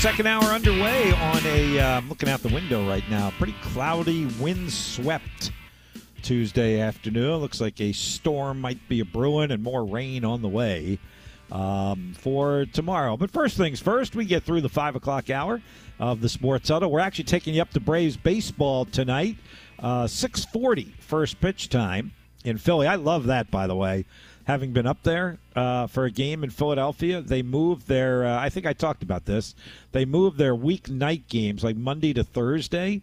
Second hour underway on a. Uh, I'm looking out the window right now. Pretty cloudy, wind-swept Tuesday afternoon. Looks like a storm might be a brewing and more rain on the way um, for tomorrow. But first things first, we get through the five o'clock hour of the Sports Huddle. We're actually taking you up to Braves baseball tonight. Uh, 6:40 first pitch time in Philly. I love that, by the way having been up there uh, for a game in Philadelphia, they moved their. Uh, I think I talked about this. They moved their weeknight games, like Monday to Thursday,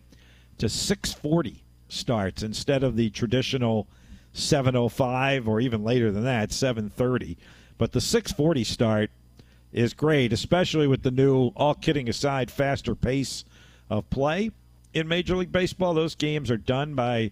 to 6:40 starts instead of the traditional 7:05 or even later than that, 7:30. But the 6:40 start is great, especially with the new. All kidding aside, faster pace of play in Major League Baseball. Those games are done by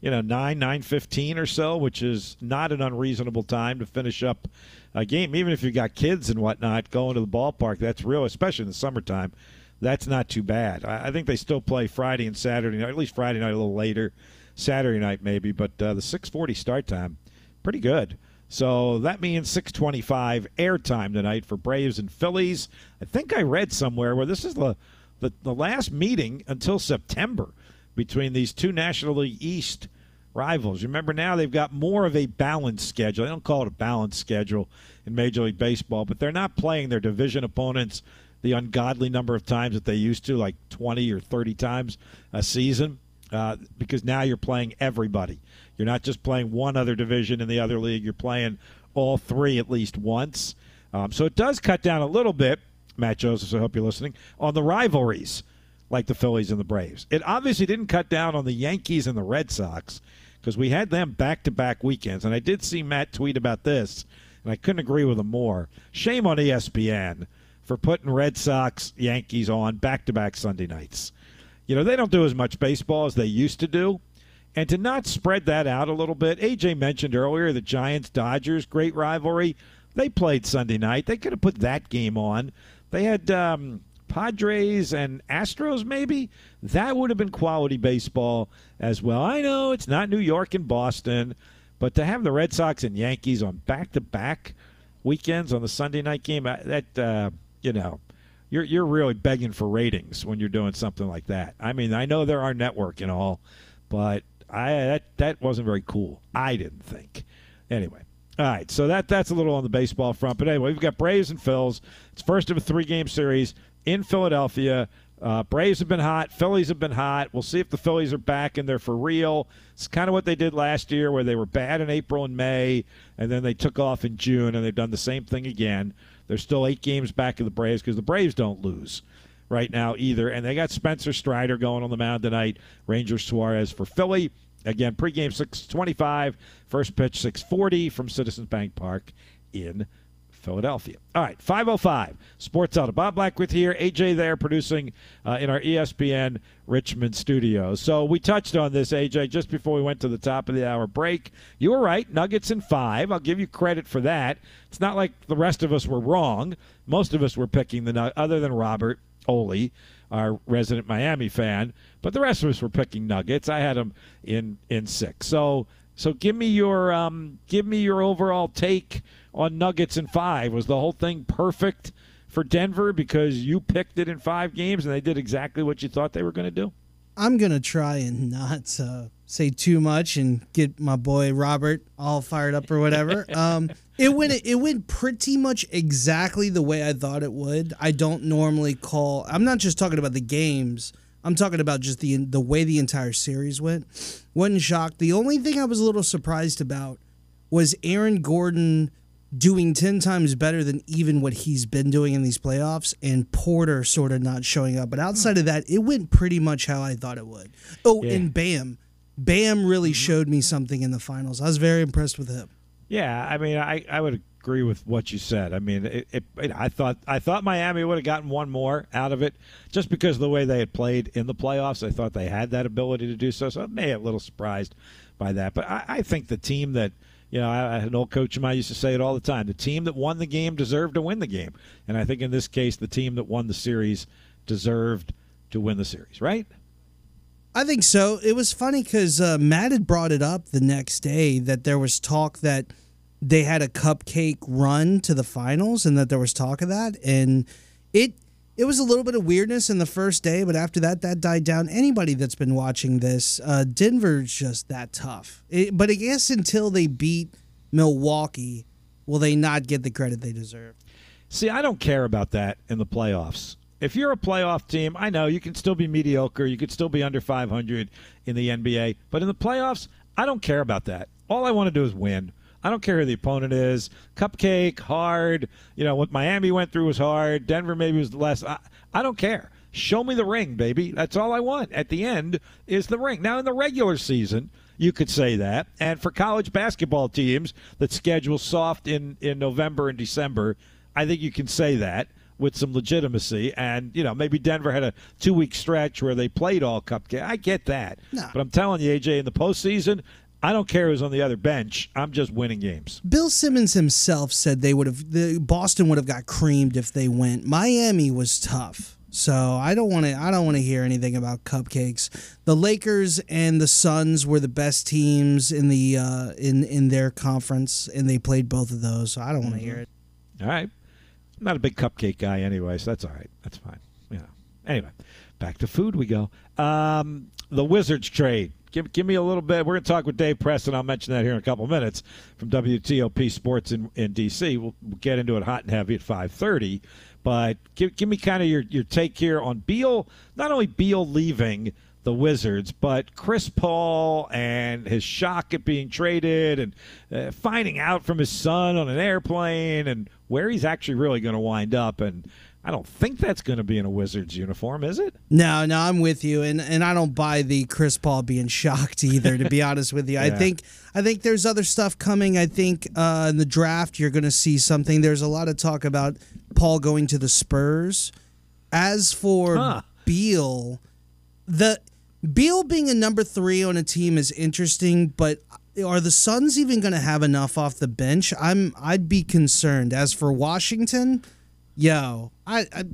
you know, 9, 9.15 or so, which is not an unreasonable time to finish up a game. Even if you've got kids and whatnot going to the ballpark, that's real, especially in the summertime. That's not too bad. I, I think they still play Friday and Saturday at least Friday night a little later, Saturday night maybe, but uh, the 6.40 start time, pretty good. So that means 6:25 airtime tonight for Braves and Phillies. I think I read somewhere where this is the, the, the last meeting until September between these two National League East rivals. Remember now they've got more of a balanced schedule. They don't call it a balanced schedule in Major League Baseball, but they're not playing their division opponents the ungodly number of times that they used to, like 20 or 30 times a season, uh, because now you're playing everybody. You're not just playing one other division in the other league, you're playing all three at least once. Um, so it does cut down a little bit, Matt Joseph, I hope you're listening, on the rivalries like the Phillies and the Braves. It obviously didn't cut down on the Yankees and the Red Sox because we had them back to back weekends. And I did see Matt tweet about this, and I couldn't agree with him more. Shame on ESPN for putting Red Sox Yankees on back to back Sunday nights. You know, they don't do as much baseball as they used to do. And to not spread that out a little bit, AJ mentioned earlier the Giants Dodgers, great rivalry. They played Sunday night. They could have put that game on. They had um, Padres and Astros, maybe. That would have been quality baseball as well. I know it's not New York and Boston, but to have the Red Sox and Yankees on back to back weekends on the Sunday night game, that, uh, you know, you're, you're really begging for ratings when you're doing something like that. I mean, I know there are network and all, but I that, that wasn't very cool. I didn't think. Anyway. All right, so that that's a little on the baseball front, but anyway, we've got Braves and Phils. It's first of a three-game series in Philadelphia. Uh, Braves have been hot. Phillies have been hot. We'll see if the Phillies are back and they're for real. It's kind of what they did last year, where they were bad in April and May, and then they took off in June, and they've done the same thing again. They're still eight games back of the Braves because the Braves don't lose right now either, and they got Spencer Strider going on the mound tonight. Ranger Suarez for Philly. Again, pregame 625, first pitch 640 from Citizens Bank Park in Philadelphia. All right, 505 Sports Huddle. Bob Black with here. AJ there producing uh, in our ESPN Richmond studios. So we touched on this, AJ, just before we went to the top of the hour break. You were right. Nuggets in five. I'll give you credit for that. It's not like the rest of us were wrong. Most of us were picking the other than Robert Oley our resident Miami fan, but the rest of us were picking Nuggets. I had them in in six. So so give me your um, give me your overall take on Nuggets in five. Was the whole thing perfect for Denver because you picked it in five games and they did exactly what you thought they were going to do? I'm gonna try and not uh, say too much and get my boy Robert all fired up or whatever. Um, it went it went pretty much exactly the way I thought it would. I don't normally call. I'm not just talking about the games. I'm talking about just the the way the entire series went. Wasn't shocked. The only thing I was a little surprised about was Aaron Gordon doing 10 times better than even what he's been doing in these playoffs and Porter sort of not showing up. But outside of that, it went pretty much how I thought it would. Oh, Yeah. and Bam. Bam really mm-hmm. showed me something in the finals. I was very impressed with him. Yeah, I mean, I, I would agree with what you said. I mean, it, it, it, I thought I thought Miami would have gotten one more out of it just because of the way they had played in the playoffs. I thought they had that ability to do so. So I may have a little surprised by that. But I, I think the team that you know, I, had an old coach of mine used to say it all the time: the team that won the game deserved to win the game. And I think in this case, the team that won the series deserved to win the series. Right? I think so. It was funny because uh, Matt had brought it up the next day that there was talk that they had a cupcake run to the finals and that there was talk of that. And it it was a little bit of weirdness in the first day, but after that, that died down. Anybody that's been watching this, uh, Denver's just that tough. It, but I guess until they beat Milwaukee, will they not get the credit they deserve? See, I don't care about that in the playoffs if you're a playoff team, I know you can still be mediocre. You could still be under 500 in the NBA. But in the playoffs, I don't care about that. All I want to do is win. I don't care who the opponent is. Cupcake, hard. You know, what Miami went through was hard. Denver maybe was less. I, I don't care. Show me the ring, baby. That's all I want. At the end is the ring. Now, in the regular season, you could say that. And for college basketball teams that schedule soft in, in November and December, I think you can say that with some legitimacy. And, you know, maybe Denver had a two week stretch where they played all cupcake. I get that. No. But I'm telling you, AJ, in the postseason, I don't care who's on the other bench. I'm just winning games. Bill Simmons himself said they would have the Boston would have got creamed if they went. Miami was tough. So I don't want to I don't want to hear anything about cupcakes. The Lakers and the Suns were the best teams in the uh, in in their conference and they played both of those. So I don't want to mm-hmm. hear it. All right. I'm not a big cupcake guy anyway, so that's all right. That's fine. You know. Anyway, back to food we go. Um, the Wizards trade. Give, give me a little bit. We're going to talk with Dave Preston. I'll mention that here in a couple minutes from WTOP Sports in, in D.C. We'll, we'll get into it hot and heavy at 5:30. But give, give me kind of your, your take here on Beal. Not only Beal leaving – the Wizards, but Chris Paul and his shock at being traded and uh, finding out from his son on an airplane and where he's actually really going to wind up. And I don't think that's going to be in a Wizards uniform, is it? No, no, I'm with you, and and I don't buy the Chris Paul being shocked either. To be honest with you, yeah. I think I think there's other stuff coming. I think uh, in the draft you're going to see something. There's a lot of talk about Paul going to the Spurs. As for huh. Beal, the Beal being a number three on a team is interesting, but are the Suns even going to have enough off the bench? I'm I'd be concerned. As for Washington, yo, I I,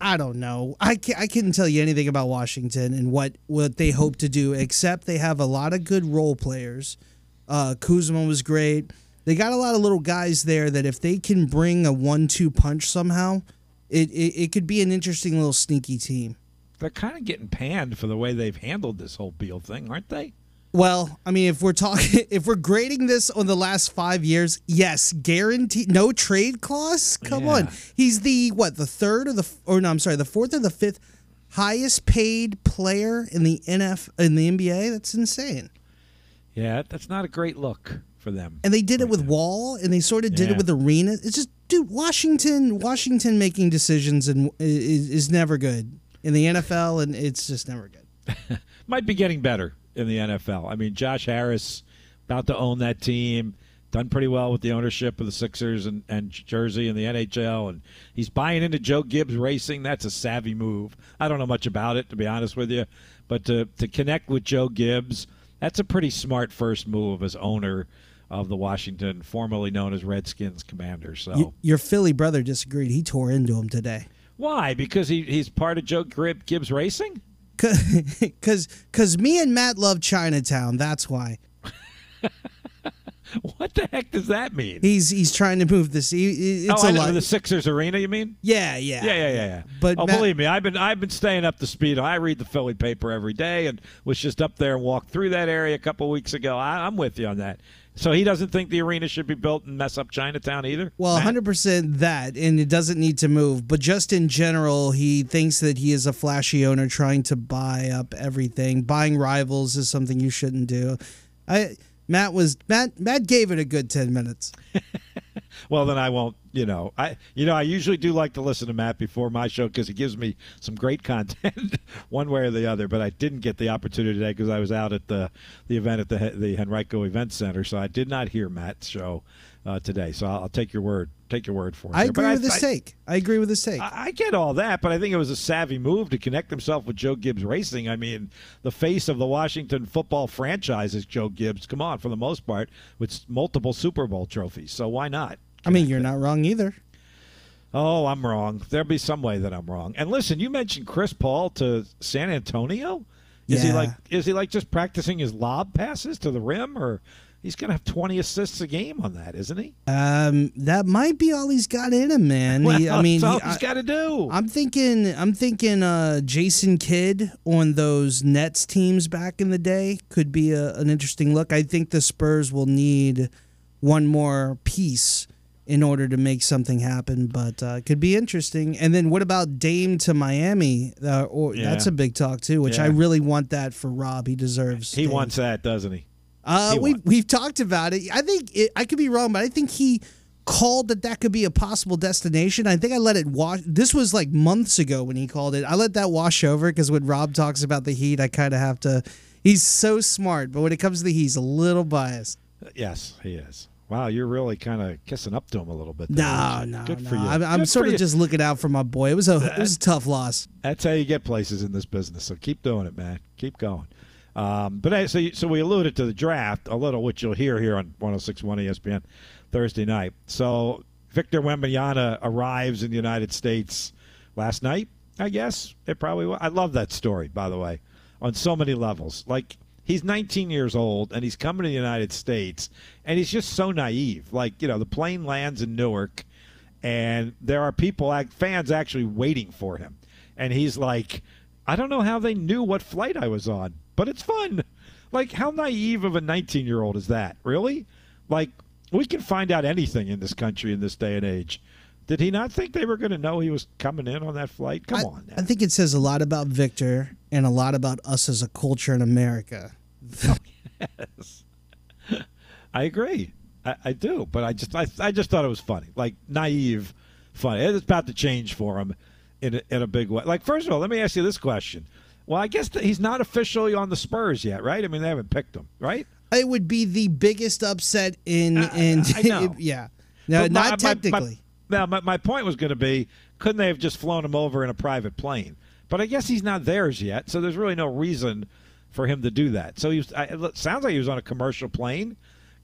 I don't know. I can't, I couldn't tell you anything about Washington and what what they hope to do, except they have a lot of good role players. Uh, Kuzma was great. They got a lot of little guys there that if they can bring a one-two punch somehow, it, it, it could be an interesting little sneaky team they're kind of getting panned for the way they've handled this whole Beal thing, aren't they? Well, I mean, if we're talking, if we're grading this on the last five years, yes, guaranteed, no trade clause. Come yeah. on, he's the what, the third or the, or no, I'm sorry, the fourth or the fifth highest paid player in the NF in the NBA. That's insane. Yeah, that's not a great look for them. And they did right it with now. Wall, and they sort of did yeah. it with Arena. It's just, dude, Washington, Washington making decisions and is, is never good in the NFL, and it's just never good. Might be getting better in the NFL. I mean, Josh Harris about to own that team. Done pretty well with the ownership of the Sixers and, and Jersey and the NHL, and he's buying into Joe Gibbs Racing. That's a savvy move. I don't know much about it, to be honest with you, but to to connect with Joe Gibbs, that's a pretty smart first move as owner of the Washington, formerly known as Redskins commander. So your Philly brother disagreed. He tore into him today. Why? Because he, he's part of Joe Gibbs Racing? Because cause me and Matt love Chinatown. That's why. what the heck does that mean? He's he's trying to move this. It's oh, a lot. the Sixers arena. You mean? Yeah, yeah, yeah, yeah, yeah. But oh, Matt, believe me, I've been I've been staying up to speed. I read the Philly paper every day, and was just up there and walked through that area a couple weeks ago. I, I'm with you on that. So he doesn't think the arena should be built and mess up Chinatown either? Well, Matt? 100% that, and it doesn't need to move. But just in general, he thinks that he is a flashy owner trying to buy up everything. Buying rivals is something you shouldn't do. I Matt was Matt Matt gave it a good 10 minutes. well, then I won't. You know, I you know I usually do like to listen to Matt before my show because he gives me some great content, one way or the other. But I didn't get the opportunity today because I was out at the the event at the the Henrico Event Center, so I did not hear Matt's show uh, today. So I'll, I'll, take your word. Take your word for it. I agree with his take. I agree with his take. I, I, get all that, but I think it was a savvy move to connect himself with Joe Gibbs Racing. I mean, the face of the Washington football franchise is Joe Gibbs. Come on, for the most part, with multiple Super Bowl trophies. So why not? I mean, you're not wrong either. Oh, I'm wrong. There'll be some way that I'm wrong. And listen, you mentioned Chris Paul to San Antonio. Is yeah. he like is he like just practicing his lob passes to the rim or he's going to have 20 assists a game on that, isn't he? Um, that might be all he's got in him, man. Well, he, I mean, he, has got to do. I'm thinking, I'm thinking, uh, Jason Kidd on those Nets teams back in the day could be a, an interesting look. I think the Spurs will need one more piece in order to make something happen, but uh, could be interesting. And then what about Dame to Miami? Uh, or yeah. that's a big talk too, which yeah. I really want that for Rob. He deserves. He Dame. wants that, doesn't he? Uh, we've we've talked about it. I think it, I could be wrong, but I think he called that that could be a possible destination. I think I let it wash. This was like months ago when he called it. I let that wash over because when Rob talks about the Heat, I kind of have to. He's so smart, but when it comes to the Heat, he's a little biased. Yes, he is. Wow, you're really kind of kissing up to him a little bit. There, no, no, Good no. for you. I'm, I'm sort of you. just looking out for my boy. It was a it was a tough loss. That's how you get places in this business. So keep doing it, man. Keep going. Um, but so, so we alluded to the draft a little, which you'll hear here on 106.1 ESPN Thursday night. So Victor Wembanyama arrives in the United States last night. I guess it probably. Was. I love that story, by the way, on so many levels. Like he's 19 years old and he's coming to the United States, and he's just so naive. Like you know, the plane lands in Newark, and there are people, fans, actually waiting for him, and he's like, I don't know how they knew what flight I was on but it's fun. Like, how naive of a 19 year old is that? Really? Like, we can find out anything in this country in this day and age. Did he not think they were going to know he was coming in on that flight? Come I, on. I think it says a lot about Victor and a lot about us as a culture in America. yes. I agree. I, I, do, but I just I, I just thought it was funny, like naive, funny. It's about to change for him in a, in a big way. Like, first of all, let me ask you this question: well, I guess he's not officially on the Spurs yet, right? I mean, they haven't picked him, right? It would be the biggest upset in uh, in yeah. No, not my, technically. My, now, my, my point was going to be, couldn't they have just flown him over in a private plane? But I guess he's not theirs yet, so there's really no reason for him to do that. So he was, I, it sounds like he was on a commercial plane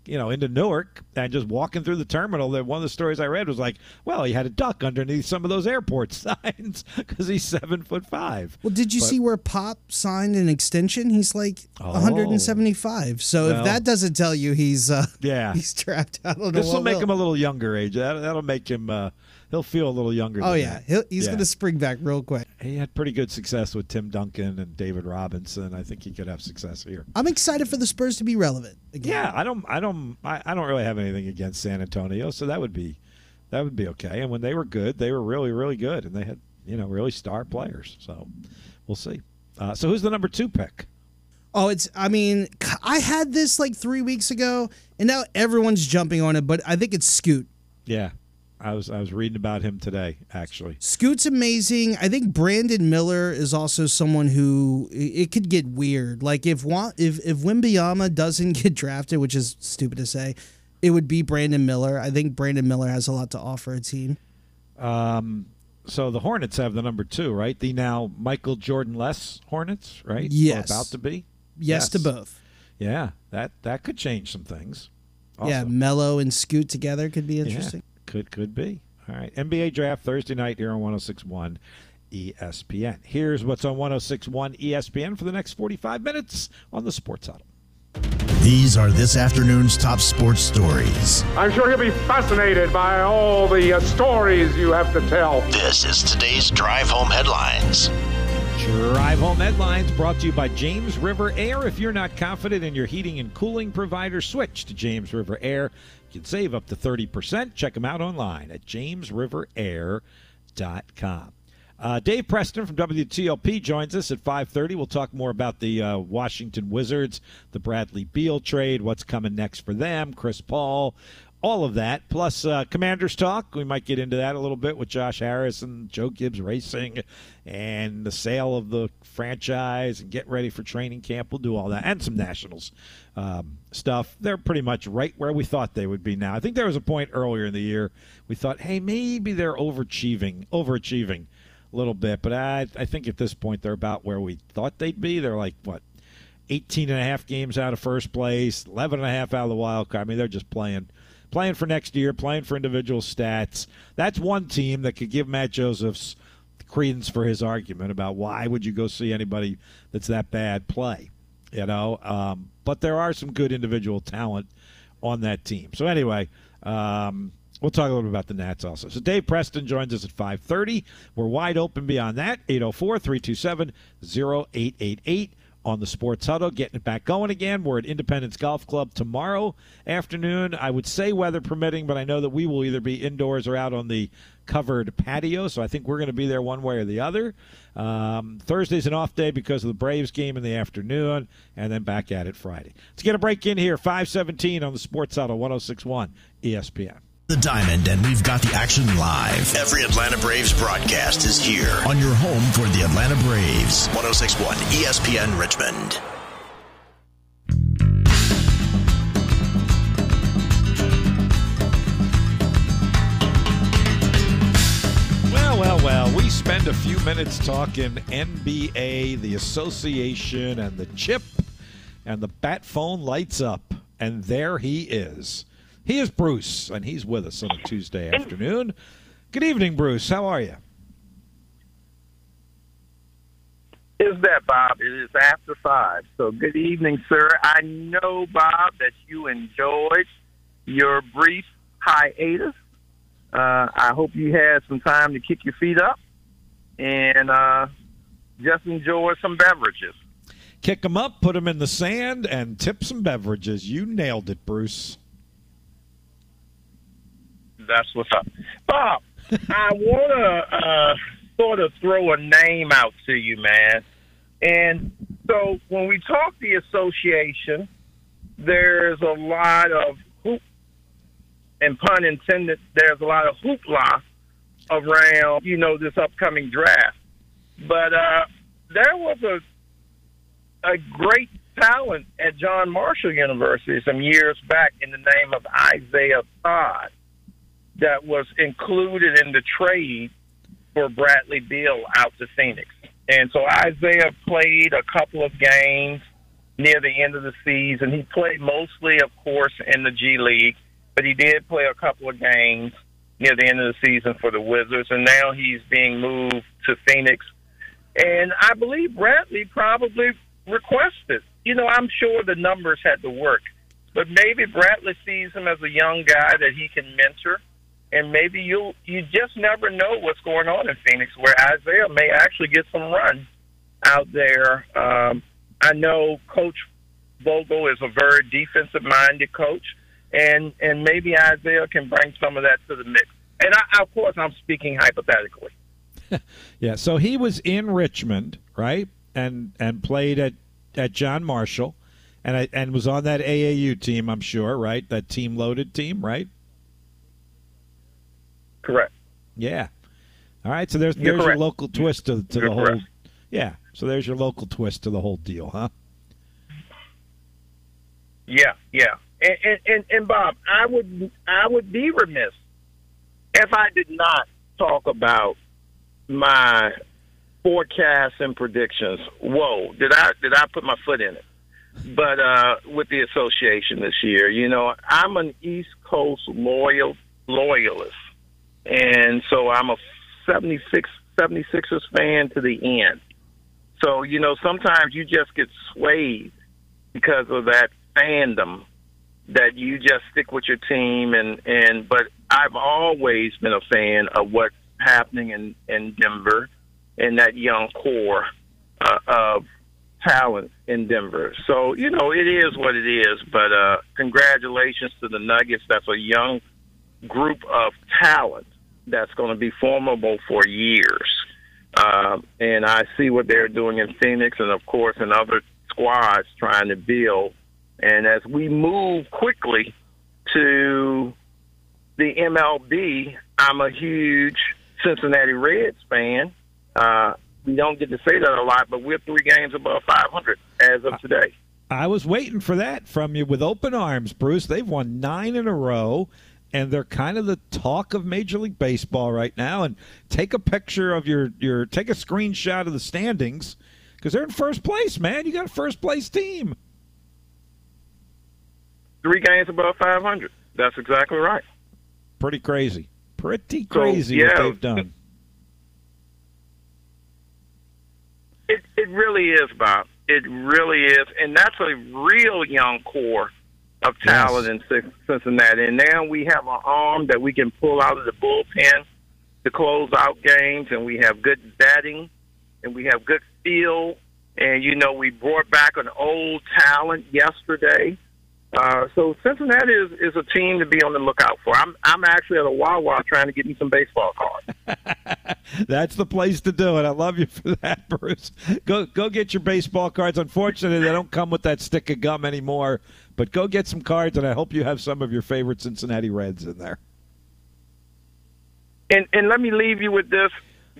you know, into Newark and just walking through the terminal. That one of the stories I read was like, well, he had a duck underneath some of those airport signs because he's seven foot five. Well, did you but, see where Pop signed an extension? He's like oh, 175. So well, if that doesn't tell you he's uh, yeah he's trapped out, this will make him a little younger age. That, that'll make him. Uh, he'll feel a little younger. Oh yeah, he's yeah. going to spring back real quick. He had pretty good success with Tim Duncan and David Robinson. I think he could have success here. I'm excited for the Spurs to be relevant. Again. Yeah, I don't, I don't, I, I don't really have anything against San Antonio, so that would be, that would be okay. And when they were good, they were really, really good, and they had, you know, really star players. So we'll see. Uh, so who's the number two pick? Oh, it's. I mean, I had this like three weeks ago, and now everyone's jumping on it. But I think it's Scoot. Yeah, I was I was reading about him today, actually. Scoot's amazing. I think Brandon Miller is also someone who it could get weird. Like if if if Wembanyama doesn't get drafted, which is stupid to say, it would be Brandon Miller. I think Brandon Miller has a lot to offer a team. Um. So the Hornets have the number two, right? The now Michael Jordan less Hornets, right? Yes. Or about to be. Yes, yes, to both. Yeah, that that could change some things. Also. Yeah, Mello and Scoot together could be interesting. Yeah. Could could be. All right. NBA draft Thursday night here on 1061 ESPN. Here's what's on 1061 ESPN for the next 45 minutes on the Sports Huddle. These are this afternoon's top sports stories. I'm sure you'll be fascinated by all the uh, stories you have to tell. This is today's Drive Home Headlines. Drive Home Headlines brought to you by James River Air. If you're not confident in your heating and cooling provider, switch to James River Air. Can save up to 30%. Check them out online at jamesriverair.com. Uh, Dave Preston from WTOP joins us at 5:30. We'll talk more about the uh, Washington Wizards, the Bradley Beal trade, what's coming next for them, Chris Paul, all of that, plus uh, Commanders talk. We might get into that a little bit with Josh Harris and Joe Gibbs Racing and the sale of the franchise and get ready for training camp. We'll do all that and some Nationals um, stuff. They're pretty much right where we thought they would be now. I think there was a point earlier in the year we thought, hey, maybe they're overachieving, overachieving a little bit, but I, I think at this point they're about where we thought they'd be. They're like, what, 18 and a half games out of first place, 11 and a half out of the wild card. I mean, they're just playing – playing for next year, playing for individual stats. That's one team that could give Matt Josephs credence for his argument about why would you go see anybody that's that bad play, you know. Um, but there are some good individual talent on that team. So anyway. Um, We'll talk a little bit about the Nats also. So Dave Preston joins us at 5:30. We're wide open beyond that. 804-327-0888 on the Sports Huddle, getting it back going again. We're at Independence Golf Club tomorrow afternoon. I would say weather permitting, but I know that we will either be indoors or out on the covered patio, so I think we're going to be there one way or the other. Um, Thursday's an off day because of the Braves game in the afternoon, and then back at it Friday. Let's get a break in here, 517 on the Sports Huddle, 1061 ESPN the diamond, and we've got the action live. Every Atlanta Braves broadcast is here on your home for the Atlanta Braves. 1061 ESPN Richmond. Well, well, well. We spend a few minutes talking NBA, the association, and the chip, and the bat phone lights up, and there he is. He is Bruce, and he's with us on a Tuesday afternoon. Good evening, Bruce. How are you? Is that Bob? It is after five. So good evening, sir. I know, Bob, that you enjoyed your brief hiatus. Uh, I hope you had some time to kick your feet up and uh, just enjoy some beverages. Kick them up, put them in the sand, and tip some beverages. You nailed it, Bruce. That's what's up. Bob, I want to uh, sort of throw a name out to you, man. And so when we talk the association, there's a lot of hoop, and pun intended, there's a lot of hoopla around, you know, this upcoming draft. But uh, there was a a great talent at John Marshall University some years back in the name of Isaiah Todd that was included in the trade for Bradley Beal out to Phoenix. And so Isaiah played a couple of games near the end of the season. He played mostly, of course, in the G League, but he did play a couple of games near the end of the season for the Wizards. And now he's being moved to Phoenix. And I believe Bradley probably requested. You know, I'm sure the numbers had to work, but maybe Bradley sees him as a young guy that he can mentor and maybe you'll you just never know what's going on in Phoenix, where Isaiah may actually get some run out there. Um, I know Coach Vogel is a very defensive minded coach, and and maybe Isaiah can bring some of that to the mix. And I, of course, I'm speaking hypothetically. yeah. So he was in Richmond, right, and and played at at John Marshall, and I, and was on that AAU team. I'm sure, right? That team loaded team, right? Correct. Yeah. All right. So there's You're there's correct. your local twist to, to the whole. Correct. Yeah. So there's your local twist to the whole deal, huh? Yeah, yeah. And, and, and, and Bob, I would I would be remiss if I did not talk about my forecasts and predictions. Whoa, did I did I put my foot in it? But uh, with the association this year, you know, I'm an East Coast loyal loyalist. And so I'm a 76, 76ers fan to the end. So, you know, sometimes you just get swayed because of that fandom that you just stick with your team and and but I've always been a fan of what's happening in in Denver and that young core uh, of talent in Denver. So, you know, it is what it is, but uh congratulations to the Nuggets. That's a young group of talent that's going to be formable for years. Uh, and I see what they're doing in Phoenix and, of course, in other squads trying to build. And as we move quickly to the MLB, I'm a huge Cincinnati Reds fan. Uh, we don't get to say that a lot, but we're three games above 500 as of today. I was waiting for that from you with open arms, Bruce. They've won nine in a row, and they're kind of the talk of Major League Baseball right now. And take a picture of your your take a screenshot of the standings because they're in first place, man. You got a first place team. Three games above 500. That's exactly right. Pretty crazy. Pretty crazy so, yeah, what they've done. It it really is, Bob. It really is, and that's a real young core of talent yes. in Cincinnati. And now we have an arm that we can pull out of the bullpen to close out games, and we have good batting, and we have good feel. And you know, we brought back an old talent yesterday. Uh, so Cincinnati is, is a team to be on the lookout for. I'm I'm actually at a Wawa trying to get me some baseball cards. That's the place to do it. I love you for that, Bruce. Go go get your baseball cards. Unfortunately, they don't come with that stick of gum anymore. But go get some cards, and I hope you have some of your favorite Cincinnati Reds in there. And and let me leave you with this: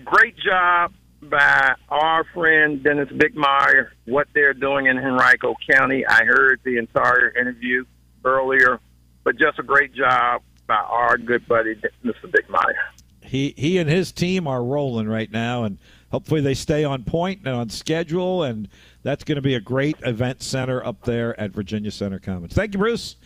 great job by our friend Dennis Bickmeier. what they're doing in Henrico County. I heard the entire interview earlier, but just a great job by our good buddy Mr. Bickmeier. He he and his team are rolling right now, and hopefully they stay on point and on schedule. And that's going to be a great event center up there at Virginia Center Commons. Thank you, Bruce.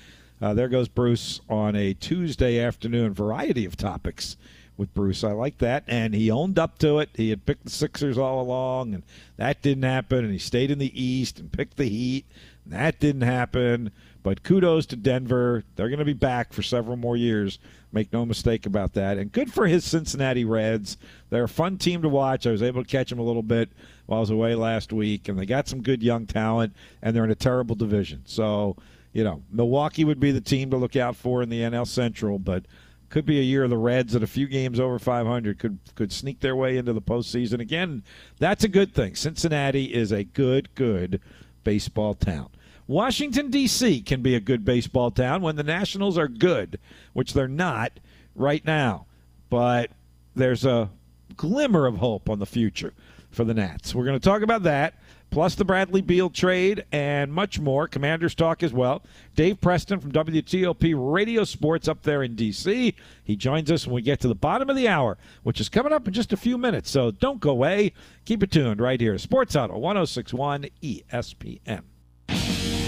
Uh, there goes Bruce on a Tuesday afternoon variety of topics with Bruce. I like that. And he owned up to it. He had picked the Sixers all along, and that didn't happen. And he stayed in the East and picked the Heat, and that didn't happen. But kudos to Denver. They're going to be back for several more years. Make no mistake about that. And good for his Cincinnati Reds. They're a fun team to watch. I was able to catch them a little bit while I was away last week, and they got some good young talent, and they're in a terrible division. So, you know, Milwaukee would be the team to look out for in the NL Central, but could be a year of the Reds at a few games over 500 could could sneak their way into the postseason again. That's a good thing. Cincinnati is a good, good baseball town. Washington D.C. can be a good baseball town when the Nationals are good, which they're not right now. But there's a glimmer of hope on the future for the Nats. We're going to talk about that plus the Bradley Beal trade and much more. Commanders talk as well. Dave Preston from WTOP Radio Sports up there in D.C. He joins us when we get to the bottom of the hour, which is coming up in just a few minutes. So don't go away. Keep it tuned right here. Sports Huddle 1061 ESPN.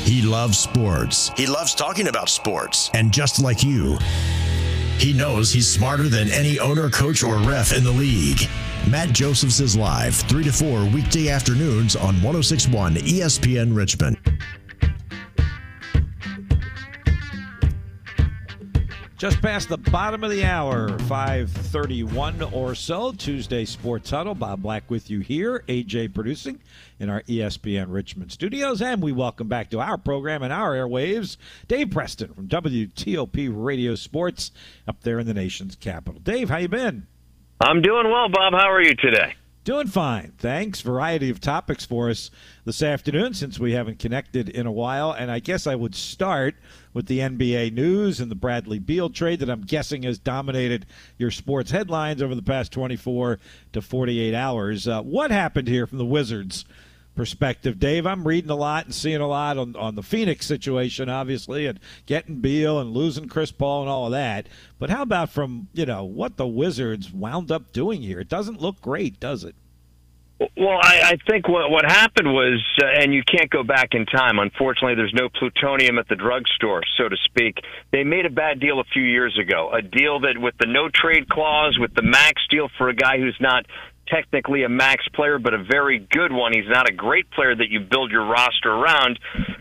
He loves sports. He loves talking about sports. And just like you, he knows he's smarter than any owner, coach, or ref in the league. Matt Josephs is live 3 to 4 weekday afternoons on 1061 ESPN Richmond. Just past the bottom of the hour, 531 or so, Tuesday Sports Huddle. Bob Black with you here, AJ producing in our ESPN Richmond studios. And we welcome back to our program and our airwaves, Dave Preston from WTOP Radio Sports up there in the nation's capital. Dave, how you been? I'm doing well, Bob. How are you today? Doing fine. Thanks. Variety of topics for us this afternoon since we haven't connected in a while. And I guess I would start with the NBA news and the Bradley Beal trade that I'm guessing has dominated your sports headlines over the past 24 to 48 hours. Uh, what happened here from the Wizards? perspective, Dave. I'm reading a lot and seeing a lot on, on the Phoenix situation, obviously, and getting Beal and losing Chris Paul and all of that. But how about from, you know, what the Wizards wound up doing here? It doesn't look great, does it? Well, I, I think what what happened was, uh, and you can't go back in time. Unfortunately, there's no plutonium at the drugstore, so to speak. They made a bad deal a few years ago, a deal that with the no trade clause, with the max deal for a guy who's not technically a max player, but a very good one. He's not a great player that you build your roster around.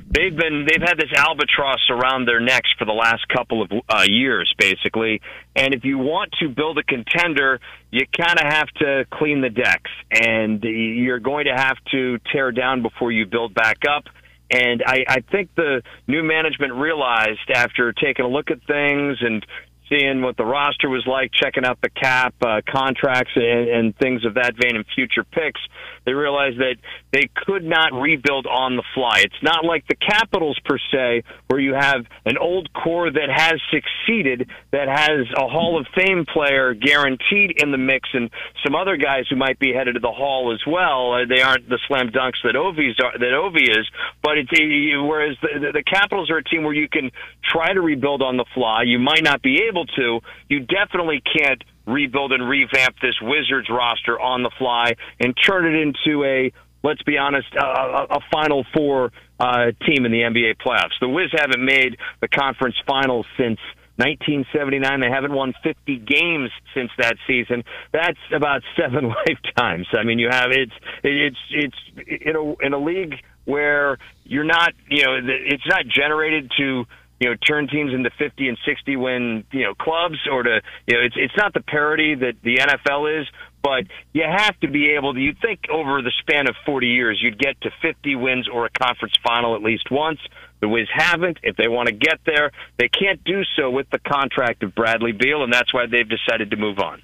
They've been they've had this albatross around their necks for the last couple of uh, years, basically. And if you want to build a contender, you kind of have to clean the decks, and you're going to have to tear down before you build back up. And I, I think the new management realized after taking a look at things and seeing what the roster was like, checking out the cap, uh, contracts, and, and things of that vein, and future picks, they realized that they could not rebuild on the fly. It's not like the Capitals per se, where you have an old core that has succeeded, that has a Hall of Fame player guaranteed in the mix, and some other guys who might be headed to the Hall as well. Uh, they aren't the slam dunks that Ovi's are, that Ovi is, but it's whereas the, the Capitals are a team where you can try to rebuild on the fly. You might not be able to. You definitely can't rebuild and revamp this Wizards roster on the fly and turn it into a let's be honest, a, a a Final Four uh, team in the NBA playoffs. The Wiz haven't made the conference finals since 1979. They haven't won 50 games since that season. That's about seven lifetimes. I mean, you have it's it's it's in a in a league where you're not, you know, it's not generated to you know, turn teams into 50 and 60 win, you know, clubs or to, you know, it's, it's not the parity that the NFL is, but you have to be able to, you'd think over the span of 40 years, you'd get to 50 wins or a conference final at least once. The Wiz haven't. If they want to get there, they can't do so with the contract of Bradley Beal, and that's why they've decided to move on.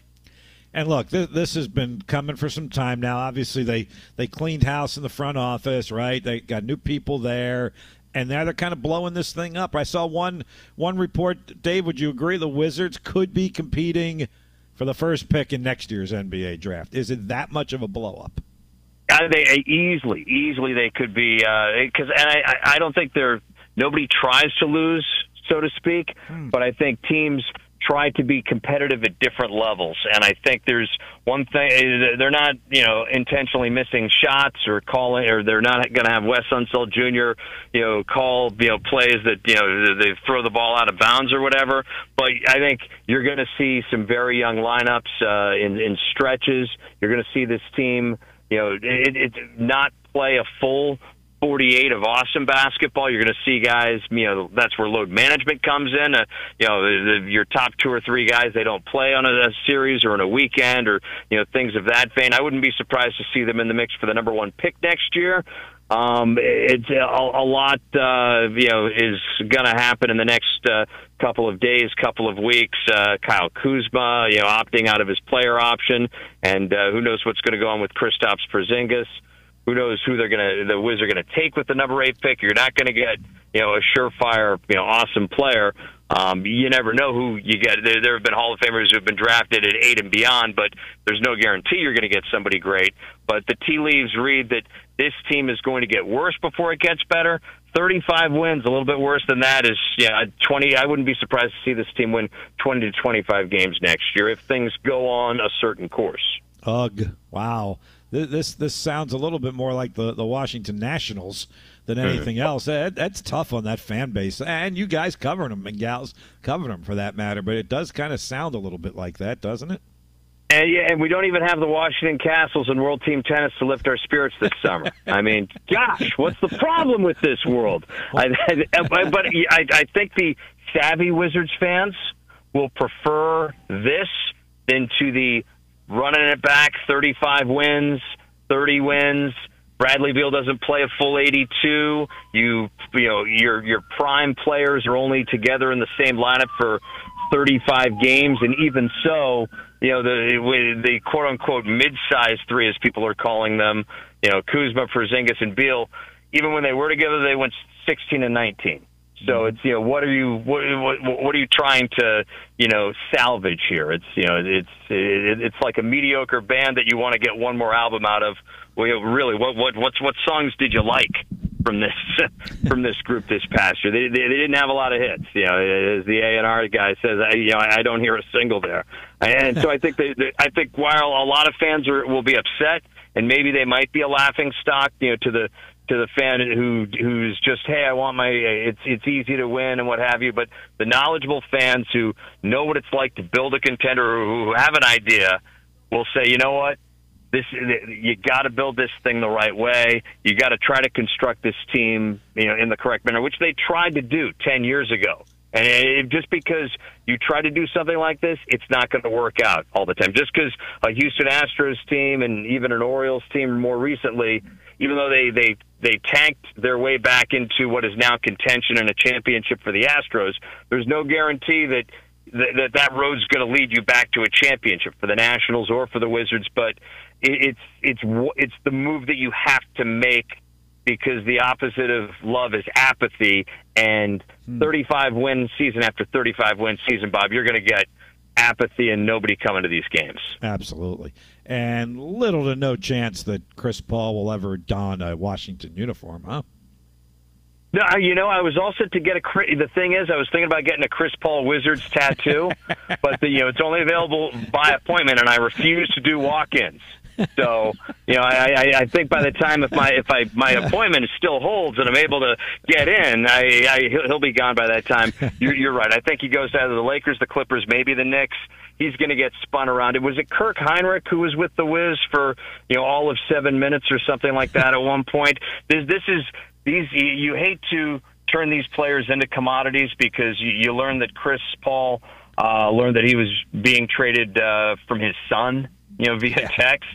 And look, this, this, has been coming for some time now. Obviously, they they cleaned house in the front office, right? They got new people there and now they're kind of blowing this thing up. I saw one one report. Dave, would you agree the Wizards could be competing for the first pick in next year's NBA draft? Is it that much of a blow up? Uh, they uh, easily, easily they could be because, uh, and I, I don't think they're nobody tries to lose, so to speak. Hmm. But I think teams try to be competitive at different levels. And I think there's one thing they're not, you know, intentionally missing shots or calling, or they're not going to have Wes Unseld Jr., you know, call, you know, plays that, you know, they throw the ball out of bounds or whatever. But I think you're going to see some very young lineups uh, in, in stretches. You're going to see this team, you know, it, it not play a full 48 of awesome basketball. You're going to see guys, you know, that's where load management comes in. Uh, you know, the, the, your top two or three guys, they don't play on a, a series or on a weekend or, you know, things of that vein. I wouldn't be surprised to see them in the mix for the number one pick next year. Um, it's a, a lot, uh, you know, is going to happen in the next uh, couple of days, couple of weeks. Uh, Kyle Kuzma, you know, opting out of his player option, and uh, who knows what's going to go on with Kristaps Porzingis. Who knows who they're gonna the Wiz are gonna take with the number eight pick? You're not gonna get you know a surefire you know awesome player. Um, you never know who you get. There, there have been Hall of Famers who have been drafted at eight and beyond, but there's no guarantee you're going to get somebody great. But the tea leaves read that this team is going to get worse before it gets better. 35 wins, a little bit worse than that is yeah 20. I wouldn't be surprised to see this team win 20 to 25 games next year if things go on a certain course. Ugh! Wow this this sounds a little bit more like the, the Washington Nationals than mm-hmm. anything else. That, that's tough on that fan base, and you guys covering them and gals covering them for that matter. But it does kind of sound a little bit like that, doesn't it? And, yeah, and we don't even have the Washington Kastles and World Team Tennis to lift our spirits this summer. I mean, gosh, what's the problem with this world? I, I, but I, I think the savvy Wizards fans will prefer this than to the running it back 35 wins, 30 wins. Bradley Beal doesn't play a full 82. You you know your your prime players are only together in the same lineup for 35 games, and even so, you know the the quote unquote mid-sized three, as people are calling them, you know Kuzma, Porzingis, and Beal. Even when they were together, they went 16 and 19. So it's you know what are you what what, what are you trying to you know salvage here? It's you know it's it, it's like a mediocre band that you want to get one more album out of. Well, really, what what what songs did you like from this from this group this past year? They, they they didn't have a lot of hits. You know, as the A and R guy says, I, you know I don't hear a single there. And so I think they, they I think while a lot of fans are will be upset and maybe they might be a laughing stock, you know, to the to the fan who who's just hey I want my it's it's easy to win and what have you but the knowledgeable fans who know what it's like to build a contender or who have an idea will say you know what? This you got to build this thing the right way. You got to try to construct this team you know in the correct manner which they tried to do 10 years ago. And it, just because you try to do something like this, it's not going to work out all the time. Just because a Houston Astros team and even an Orioles team more recently, even though they they they tanked their way back into what is now contention and a championship for the Astros, there's no guarantee that th- that that road's going to lead you back to a championship for the Nationals or for the Wizards, but it, it's it's it's the move that you have to make because the opposite of love is apathy, and hmm. 35 win season after 35 win season, Bob, you're going to get apathy and nobody coming to these games. Absolutely. And little to no chance that Chris Paul will ever don a Washington uniform, huh? No, you know, I was also to get a. The thing is, I was thinking about getting a Chris Paul Wizards tattoo, but the, you know, it's only available by appointment, and I refuse to do walk-ins. So, you know, I, I, I think by the time if my if I my appointment still holds and I'm able to get in, I, I he'll, he'll be gone by that time. You're, you're right. I think he goes to either the Lakers, the Clippers, maybe the Knicks. He's going to get spun around. It was it Kirk Hinrich who was with the Wiz for you know all of seven minutes or something like that at one point. This this is these you, hate to turn these players into commodities because you, you learn that Chris Paul uh, learned that he was being traded uh, from his son, you know, via text.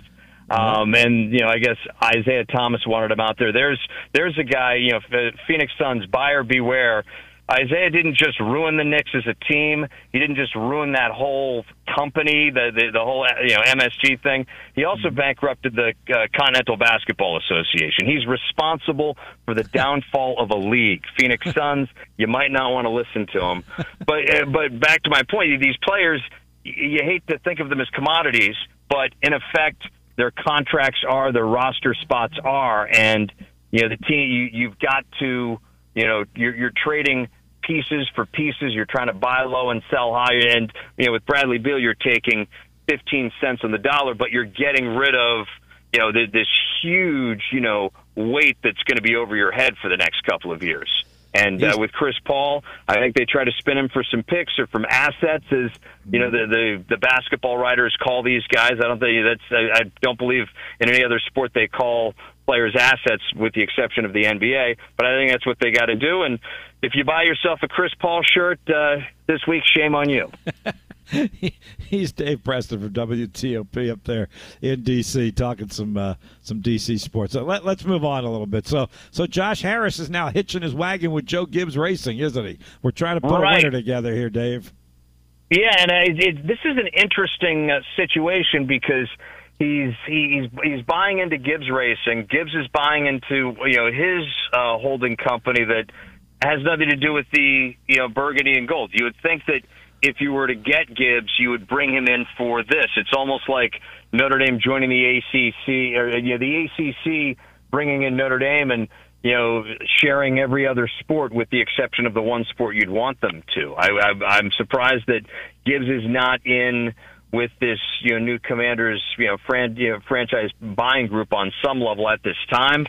Um, and you know, I guess Isiah Thomas wanted him out there. There's there's a guy, you know, Phoenix Suns, buyer beware. Isiah didn't just ruin the Knicks as a team. He didn't just ruin that whole company, the the, the whole you know MSG thing. He also bankrupted the uh, Continental Basketball Association. He's responsible for the downfall of a league. Phoenix Suns. You might not want to listen to him, but uh, but back to my point. These players, you hate to think of them as commodities, but in effect, their contracts are, their roster spots are, and you know the team. You, you've got to, you know, you're, you're trading pieces for pieces. You're trying to buy low and sell high, and you know with Bradley Beal, you're taking 15 cents on the dollar, but you're getting rid of you know this huge you know weight that's going to be over your head for the next couple of years. And uh, with Chris Paul, I think they try to spin him for some picks or from assets, as you know the the, the basketball writers call these guys. I don't think that's I, I don't believe in any other sport they call players assets, with the exception of the NBA. But I think that's what they got to do. And if you buy yourself a Chris Paul shirt uh, this week, shame on you. He's Dave Preston from WTOP up there in DC, talking some uh, some DC sports. So let, us move on a little bit. So so Josh Harris is now hitching his wagon with Joe Gibbs Racing, isn't he? We're trying to put Right. a winner together here, Dave. Yeah, and uh, it, it, this is an interesting uh, situation because he's he's he's buying into Gibbs Racing. Gibbs is buying into you know his uh, holding company that has nothing to do with the you know burgundy and gold. You would think that if you were to get Gibbs, you would bring him in for this. It's almost like Notre Dame joining the ACC or you know the ACC bringing in Notre Dame and you know, sharing every other sport with the exception of the one sport you'd want them to. I, I, I'm surprised that Gibbs is not in with this, you know, new Commanders, you know, fran- you know, franchise buying group on some level at this time.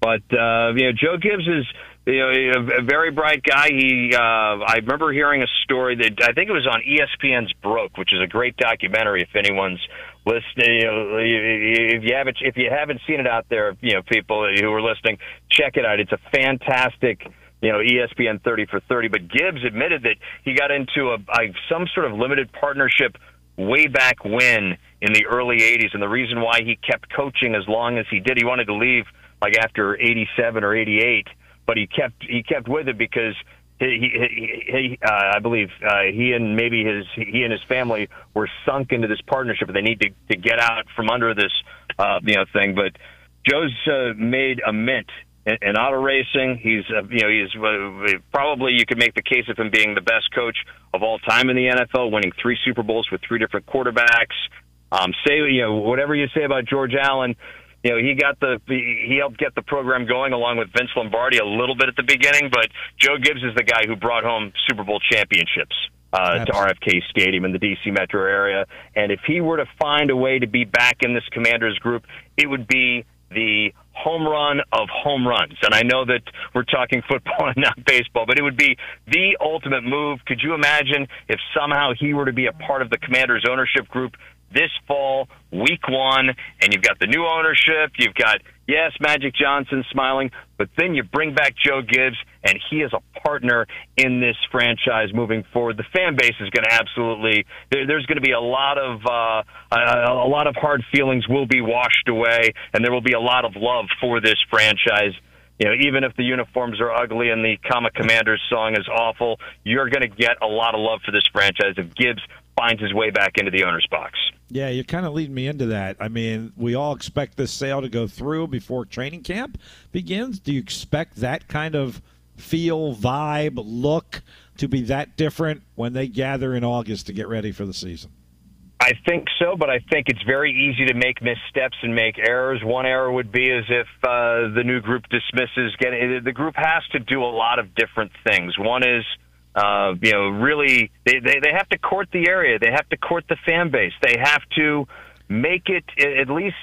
But uh, you know, Joe Gibbs is you know a, very bright guy. He uh, I remember hearing a story that I think it was on ESPN's Broke, which is a great documentary. If anyone's listening, you know, if you haven't if you haven't seen it out there, you know, people who are listening, check it out. It's a fantastic you know, ESPN 30 for 30. But Gibbs admitted that he got into a, a some sort of limited partnership way back when in the early 80s, and the reason why he kept coaching as long as he did, he wanted to leave like after 87 or 88, but he kept he kept with it because he, he, he uh, I believe uh, he and maybe his he and his family were sunk into this partnership. They need to to get out from under this uh, you know thing. But Joe's uh, made a mint in, in auto racing. He's uh, you know he's uh, probably you could make the case of him being the best coach of all time in the NFL, winning three Super Bowls with three different quarterbacks. Um, say you know whatever you say about George Allen. You know, he got the he helped get the program going along with Vince Lombardi a little bit at the beginning, but Joe Gibbs is the guy who brought home Super Bowl championships uh, to RFK Stadium in the DC metro area. And if he were to find a way to be back in this Commanders group, it would be the home run of home runs. And I know that we're talking football and not baseball, but it would be the ultimate move. Could you imagine if somehow he were to be a part of the Commanders ownership group this fall, week one, and you've got the new ownership, you've got, yes, Magic Johnson smiling, but then you bring back Joe Gibbs, and he is a partner in this franchise moving forward. The fan base is going to absolutely, there, there's going to be a lot of, uh, a, a lot of hard feelings will be washed away, and there will be a lot of love for this franchise. you know, even if the uniforms are ugly and the Comic Commanders song is awful, you're going to get a lot of love for this franchise if Gibbs finds his way back into the owner's box. Yeah, you're kind of leading me into that. I mean, we all expect this sale to go through before training camp begins. Do you expect that kind of feel, vibe, look to be that different when they gather in August to get ready for the season? I think so, but I think it's very easy to make missteps and make errors. One error would be as if uh, the new group dismisses getting the group has to do a lot of different things. One is uh, you know really they, they they have to court the area, they have to court the fan base, they have to make it at least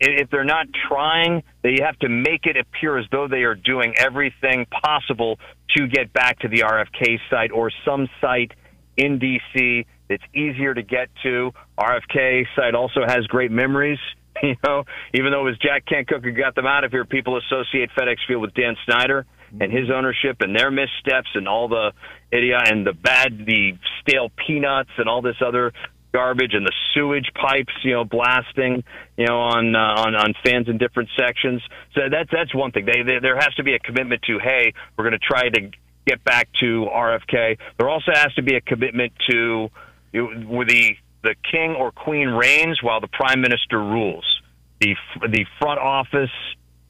if they're not trying, they have to make it appear as though they are doing everything possible to get back to the RFK site or some site in DC that's easier to get to. RFK site also has great memories. You know, even though it was Jack Kent Cooke who got them out of here, people associate FedEx Field with Dan Snyder and his ownership and their missteps and all the idiot and the bad, the stale peanuts and all this other garbage and the sewage pipes, you know, blasting, you know, on uh, on on fans in different sections. So that's that's one thing. They, they there has to be a commitment to, hey, we're going to try to get back to RFK. There also has to be a commitment to with the the king or queen reigns while the prime minister rules. The the front office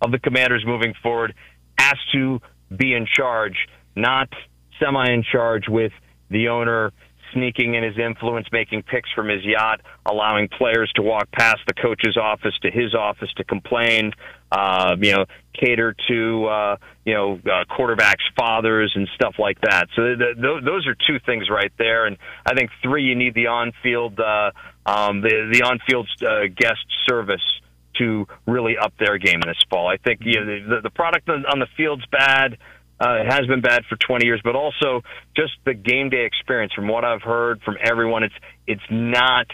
of the commanders moving forward has to be in charge, not semi in charge with the owner sneaking in his influence, making picks from his yacht, allowing players to walk past the coach's office to his office to complain, uh, you know, cater to, uh, you know, uh, quarterbacks' fathers and stuff like that. So th- th- those are two things right there. And I think three, you need the on-field, uh, um, the, the on-field uh, guest service to really up their game this fall. I think you know, the, the product on the field's bad. Uh, it has been bad for 20 years, but also just the game day experience. From what I've heard from everyone, it's it's not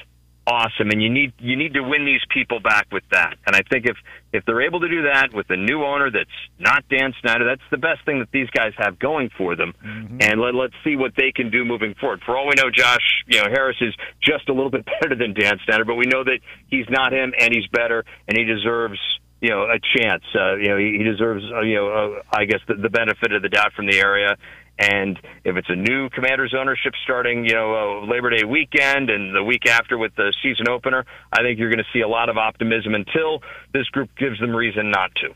awesome, and you need you need to win these people back with that. And I think if if they're able to do that with a new owner that's not Dan Snyder, that's the best thing that these guys have going for them. Mm-hmm. And let, let's see what they can do moving forward. For all we know, Josh, you know Harris is just a little bit better than Dan Snyder, but we know that he's not him, and he's better, and he deserves you know a chance. Uh, you know he, he deserves uh, you know uh, I guess the, the benefit of the doubt from the area. And if it's a new Commanders ownership starting, you know, uh, Labor Day weekend and the week after with the season opener, I think you're going to see a lot of optimism until this group gives them reason not to.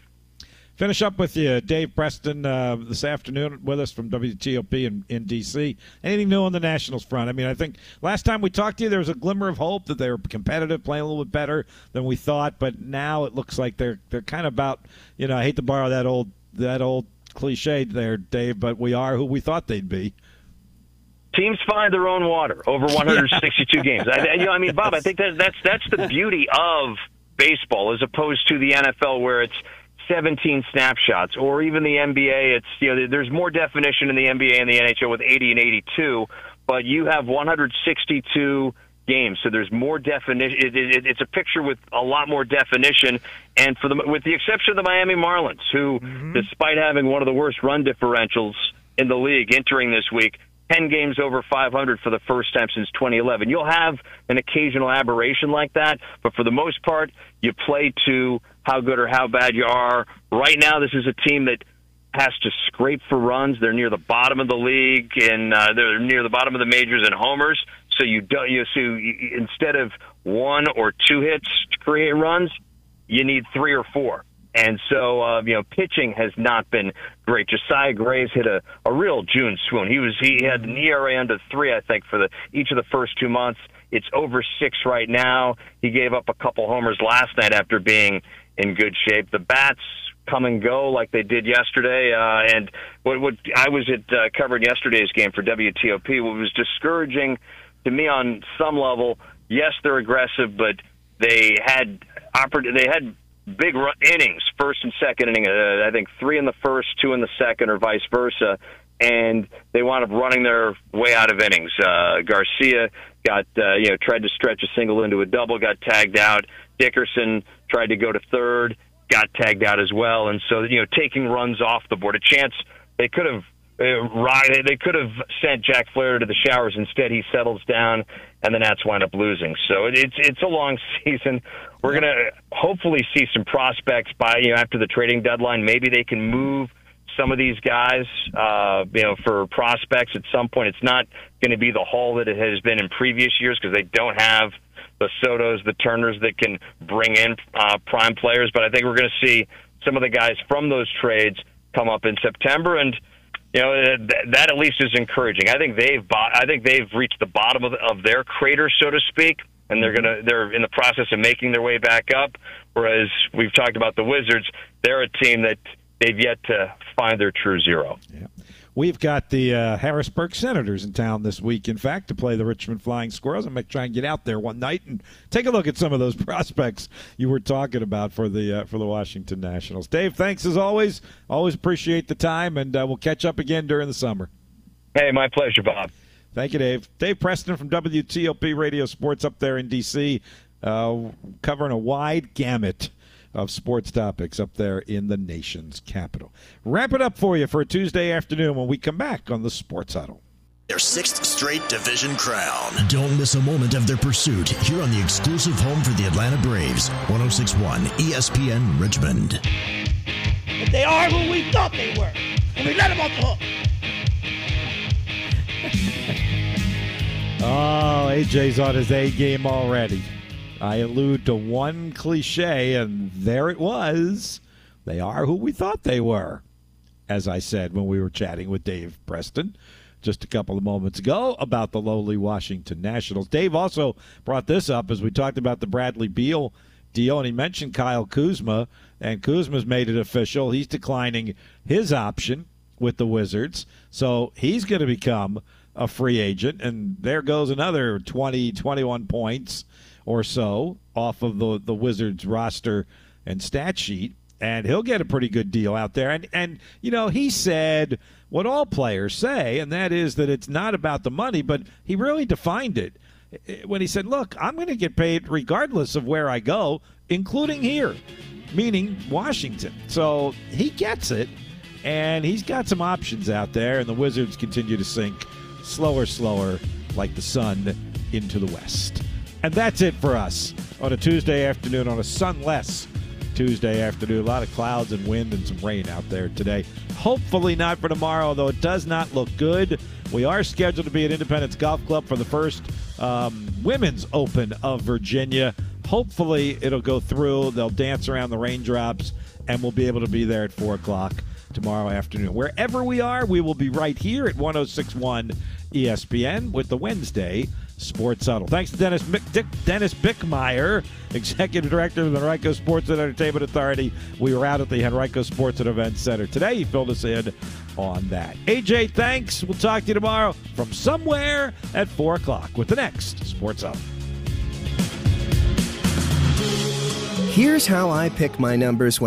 Finish up with you, Dave Preston, uh, this afternoon with us from WTOP in, in D.C. Anything new on the Nationals front? I mean, I think last time we talked to you, there was a glimmer of hope that they were competitive, playing a little bit better than we thought, but now it looks like they're they're kind of about. You know, I hate to borrow that old that old cliche there, Dave, but we are who we thought they'd be teams find their own water over 162 games. I, you know, I mean, Bob, I think that that's that's the beauty of baseball as opposed to the NFL where it's 17 snapshots, or even the NBA. It's you know there's more definition in the NBA and the NHL with 80 and 82, but you have 162 games, so there's more definition. It, it, it's a picture with a lot more definition, and for the with the exception of the Miami Marlins, who, mm-hmm. despite having one of the worst run differentials in the league entering this week, 10 games over 500 for the first time since 2011. You'll have an occasional aberration like that, but for the most part, you play to how good or how bad you are. Right now, this is a team that has to scrape for runs. They're near the bottom of the league, and uh, they're near the bottom of the majors in homers. So you don't you so you, instead of one or two hits to create runs, you need three or four. And so, uh, you know, pitching has not been great. Josiah Gray's hit a, a real June swoon. He was he had an ERA under three, I think, for the each of the first two months. It's over six right now. He gave up a couple homers last night after being in good shape. The bats come and go like they did yesterday. Uh, and what, what I was at uh, covering yesterday's game for WTOP. What was discouraging to me on some level. Yes, they're aggressive, but they had oper- they had big run- innings, first and second inning. Uh, I think three in the first, two in the second, or vice versa. And they wound up running their way out of innings. Uh, Garcia got uh, you know tried to stretch a single into a double, got tagged out. Dickerson tried to go to third, got tagged out as well. And so, you know, taking runs off the board, a chance they could have right. They could have sent Jack Flair to the showers. Instead, he settles down, and the Nats wind up losing. So it's it's a long season. We're gonna hopefully see some prospects by you know after the trading deadline. Maybe they can move some of these guys, uh, you know, for prospects at some point. It's not going to be the haul that it has been in previous years because they don't have the Sotos, the Turners that can bring in uh, prime players. But I think we're going to see some of the guys from those trades come up in September, and you know uh, that that at least is encouraging. I think they've bought, I think they've reached the bottom of, of their crater, so to speak, and they're mm-hmm. gonna they're in the process of making their way back up. Whereas we've talked about the Wizards, they're a team that they've yet to find their true zero. Yeah. We've got the uh, Harrisburg Senators in town this week, in fact, to play the Richmond Flying Squirrels. I'm going to try and get out there one night and take a look at some of those prospects you were talking about for the uh, for the Washington Nationals. Dave, thanks as always. Always appreciate the time, and uh, we'll catch up again during the summer. Hey, my pleasure, Bob. Thank you, Dave. Dave Preston from WTOP Radio Sports up there in D.C., uh, covering a wide gamut of sports topics up there in the nation's capital. Wrap it up for you for a Tuesday afternoon when we come back on the Sports Huddle. Their sixth straight division crown. Don't miss a moment of their pursuit here on the exclusive home for the Atlanta Braves, 1061 ESPN Richmond. But they are who we thought they were, and we let them off the hook. oh, AJ's on his A game already. I allude to one cliche, and there it was. They are who we thought they were, as I said when we were chatting with Dave Preston just a couple of moments ago about the lowly Washington Nationals. Dave also brought this up as we talked about the Bradley Beal deal, and he mentioned Kyle Kuzma, and Kuzma's made it official. He's declining his option with the Wizards, so he's going to become a free agent, and there goes another 20, 21 points or so off of the the Wizards roster and stat sheet, and he'll get a pretty good deal out there. And and you know he said what all players say, and that is that it's not about the money, but he really defined it when he said, "Look, I'm going to get paid regardless of where I go, including here." Meaning Washington. So he gets it, and he's got some options out there, and the Wizards continue to sink slower, slower, like the sun into the west. And that's it for us on a Tuesday afternoon, on a sunless Tuesday afternoon. A lot of clouds and wind and some rain out there today. Hopefully not for tomorrow, though it does not look good. We are scheduled to be at Independence Golf Club for the first um, Women's Open of Virginia. Hopefully it'll go through. They'll dance around the raindrops, and we'll be able to be there at 4 o'clock tomorrow afternoon. Wherever we are, we will be right here at 1061 ESPN with the Wednesday Sports Huddle. Thanks to Dennis Dick, Dennis Bickmeier, Executive Director of the Henrico Sports and Entertainment Authority. We were out at the Henrico Sports and Events Center today. He filled us in on that. AJ, thanks. We'll talk to you tomorrow from somewhere at 4 o'clock with the next Sports Huddle. Here's how I pick my numbers when